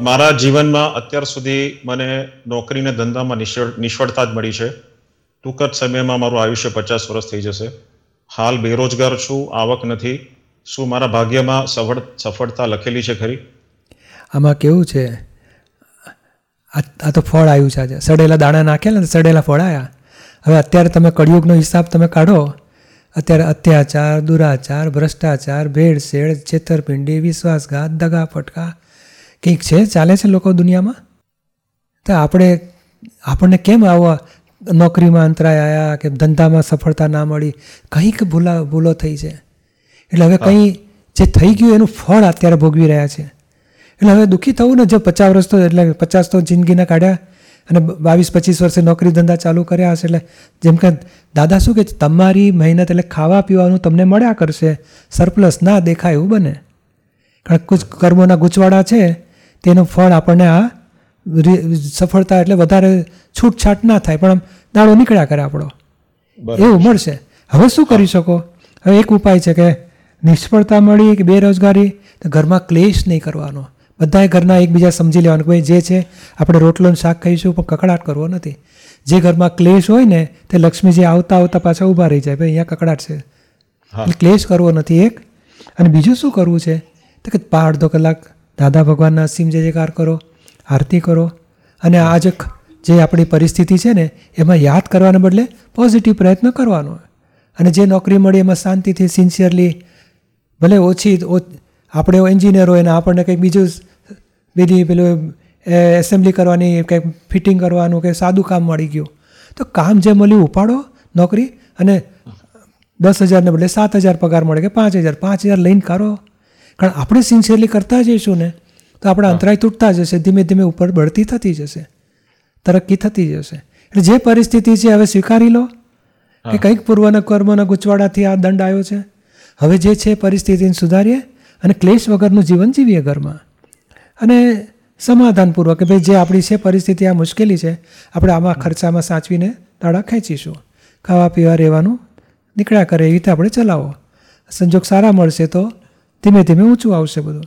મારા જીવનમાં અત્યાર સુધી મને નોકરીને ધંધામાં નિષ્ફળ, નિષ્ફળતા જ મળી છે. ટૂંક જ સમયમાં મારું આયુષ્ય પચાસ વર્ષ થઈ જશે. હાલ બેરોજગાર છું, આવક નથી. શું મારા ભાગ્યમાં સફળ, સફળતા લખેલી છે ખરી? આમાં કેવું છે? આ તો ફળ આવ્યું છે આજે. સડેલા દાણા નાખેલા ને સડેલા ફળ આવ્યા. હવે અત્યારે તમે કળિયુગનો હિસાબ તમે કાઢો. અત્યારે અત્યાચાર, દુરાચાર, ભ્રષ્ટાચાર, ભેળસેળ, છેતરપિંડી, વિશ્વાસઘાત દગા ફટકા કંઈક છે ચાલે છે લોકો દુનિયામાં? તો આપણે આપણને કેમ આવા નોકરીમાં અંતરાય આવ્યા કે ધંધામાં સફળતા ના મળી? કંઈક ભૂલા ભૂલો થઈ છે. એટલે હવે કંઈ જે થઈ ગયું એનું ફળ અત્યારે ભોગવી રહ્યા છે. એટલે હવે દુઃખી થવું ને જો પચાસ વર્ષ તો એટલે પચાસ તો જિંદગીના કાઢ્યા અને બાવીસ પચીસ વર્ષે નોકરી ધંધા ચાલુ કર્યા હશે એટલે જેમ કે દાદા શું કે તમારી મહેનત એટલે ખાવા પીવાનું તમને મળ્યા કરશે. સરપ્લસ ના દેખાય એવું બને. કારણ કે કર્મોના ગૂંચવાડા છે તેનું ફળ આપણને આ સફળતા એટલે વધારે છૂટછાટ ના થાય પણ આમ દાડો નીકળ્યા કરે આપણો. એવું મળશે. હવે શું કરી શકો? હવે એક ઉપાય છે કે નિષ્ફળતા મળી કે બેરોજગારી તો ઘરમાં ક્લેશ નહીં કરવાનો. બધાએ ઘરના એકબીજા સમજી લેવાનું કે ભાઈ જે છે આપણે રોટલો શાક ખાઈશું પણ કકડાટ કરવો નથી. જે ઘરમાં ક્લેશ હોય ને તે લક્ષ્મીજી આવતા આવતા પાછા ઊભા રહી જાય ભાઈ અહીંયા કકડાટ છે. એટલે ક્લેશ કરવો નથી એક. અને બીજું શું કરવું છે? તો કે અડધો કલાક દાદા ભગવાનના અસીમ જય જયકાર કરો, આરતી કરો. અને આ જે જે આપણી પરિસ્થિતિ છે ને, એમાં યાદ કરવાને બદલે પોઝિટિવ પ્રયત્ન કરવાનો અને જે નોકરી મળી એમાં શાંતિથી સિન્સિયરલી ભલે ઓછી આપણે એન્જિનિયર હોય ને, આપણને કંઈક બીજું બીજી પેલું એસેમ્બલી કરવાની, કંઈક ફિટિંગ કરવાનું કે સાદું કામ મળી ગયું. તો કામ જે મળ્યું, ઉપાડો નોકરી અને દસ હજારને બદલે સાત હજાર પગાર મળે કે પાંચ હજાર પાંચ હજાર લઈને કરો. કારણ આપણે સિન્સિયરલી કરતા જઈશું ને તો આપણા અંતરાય તૂટતા જશે ધીમે ધીમે ઉપર બઢતી થતી જશે તરક્કી થતી જશે. એટલે જે પરિસ્થિતિ છે હવે સ્વીકારી લો કે કંઈક પૂર્વના કર્મના ગૂંચવાડાથી આ દંડ આવ્યો છે. હવે જે છે પરિસ્થિતિને સુધારીએ અને ક્લેશ વગરનું જીવન જીવીએ ઘરમાં. અને સમાધાનપૂર્વક કે ભાઈ જે આપણી છે પરિસ્થિતિ આ મુશ્કેલી છે આપણે આમાં ખર્ચામાં સાચવીને દાડા ખેંચીશું. ખાવા પીવા રહેવાનું નીકળ્યા કરે એવી રીતે આપણે ચલાવો. સંજોગ સારા મળશે તો ધીમે ધીમે ઊંચું આવશે બધું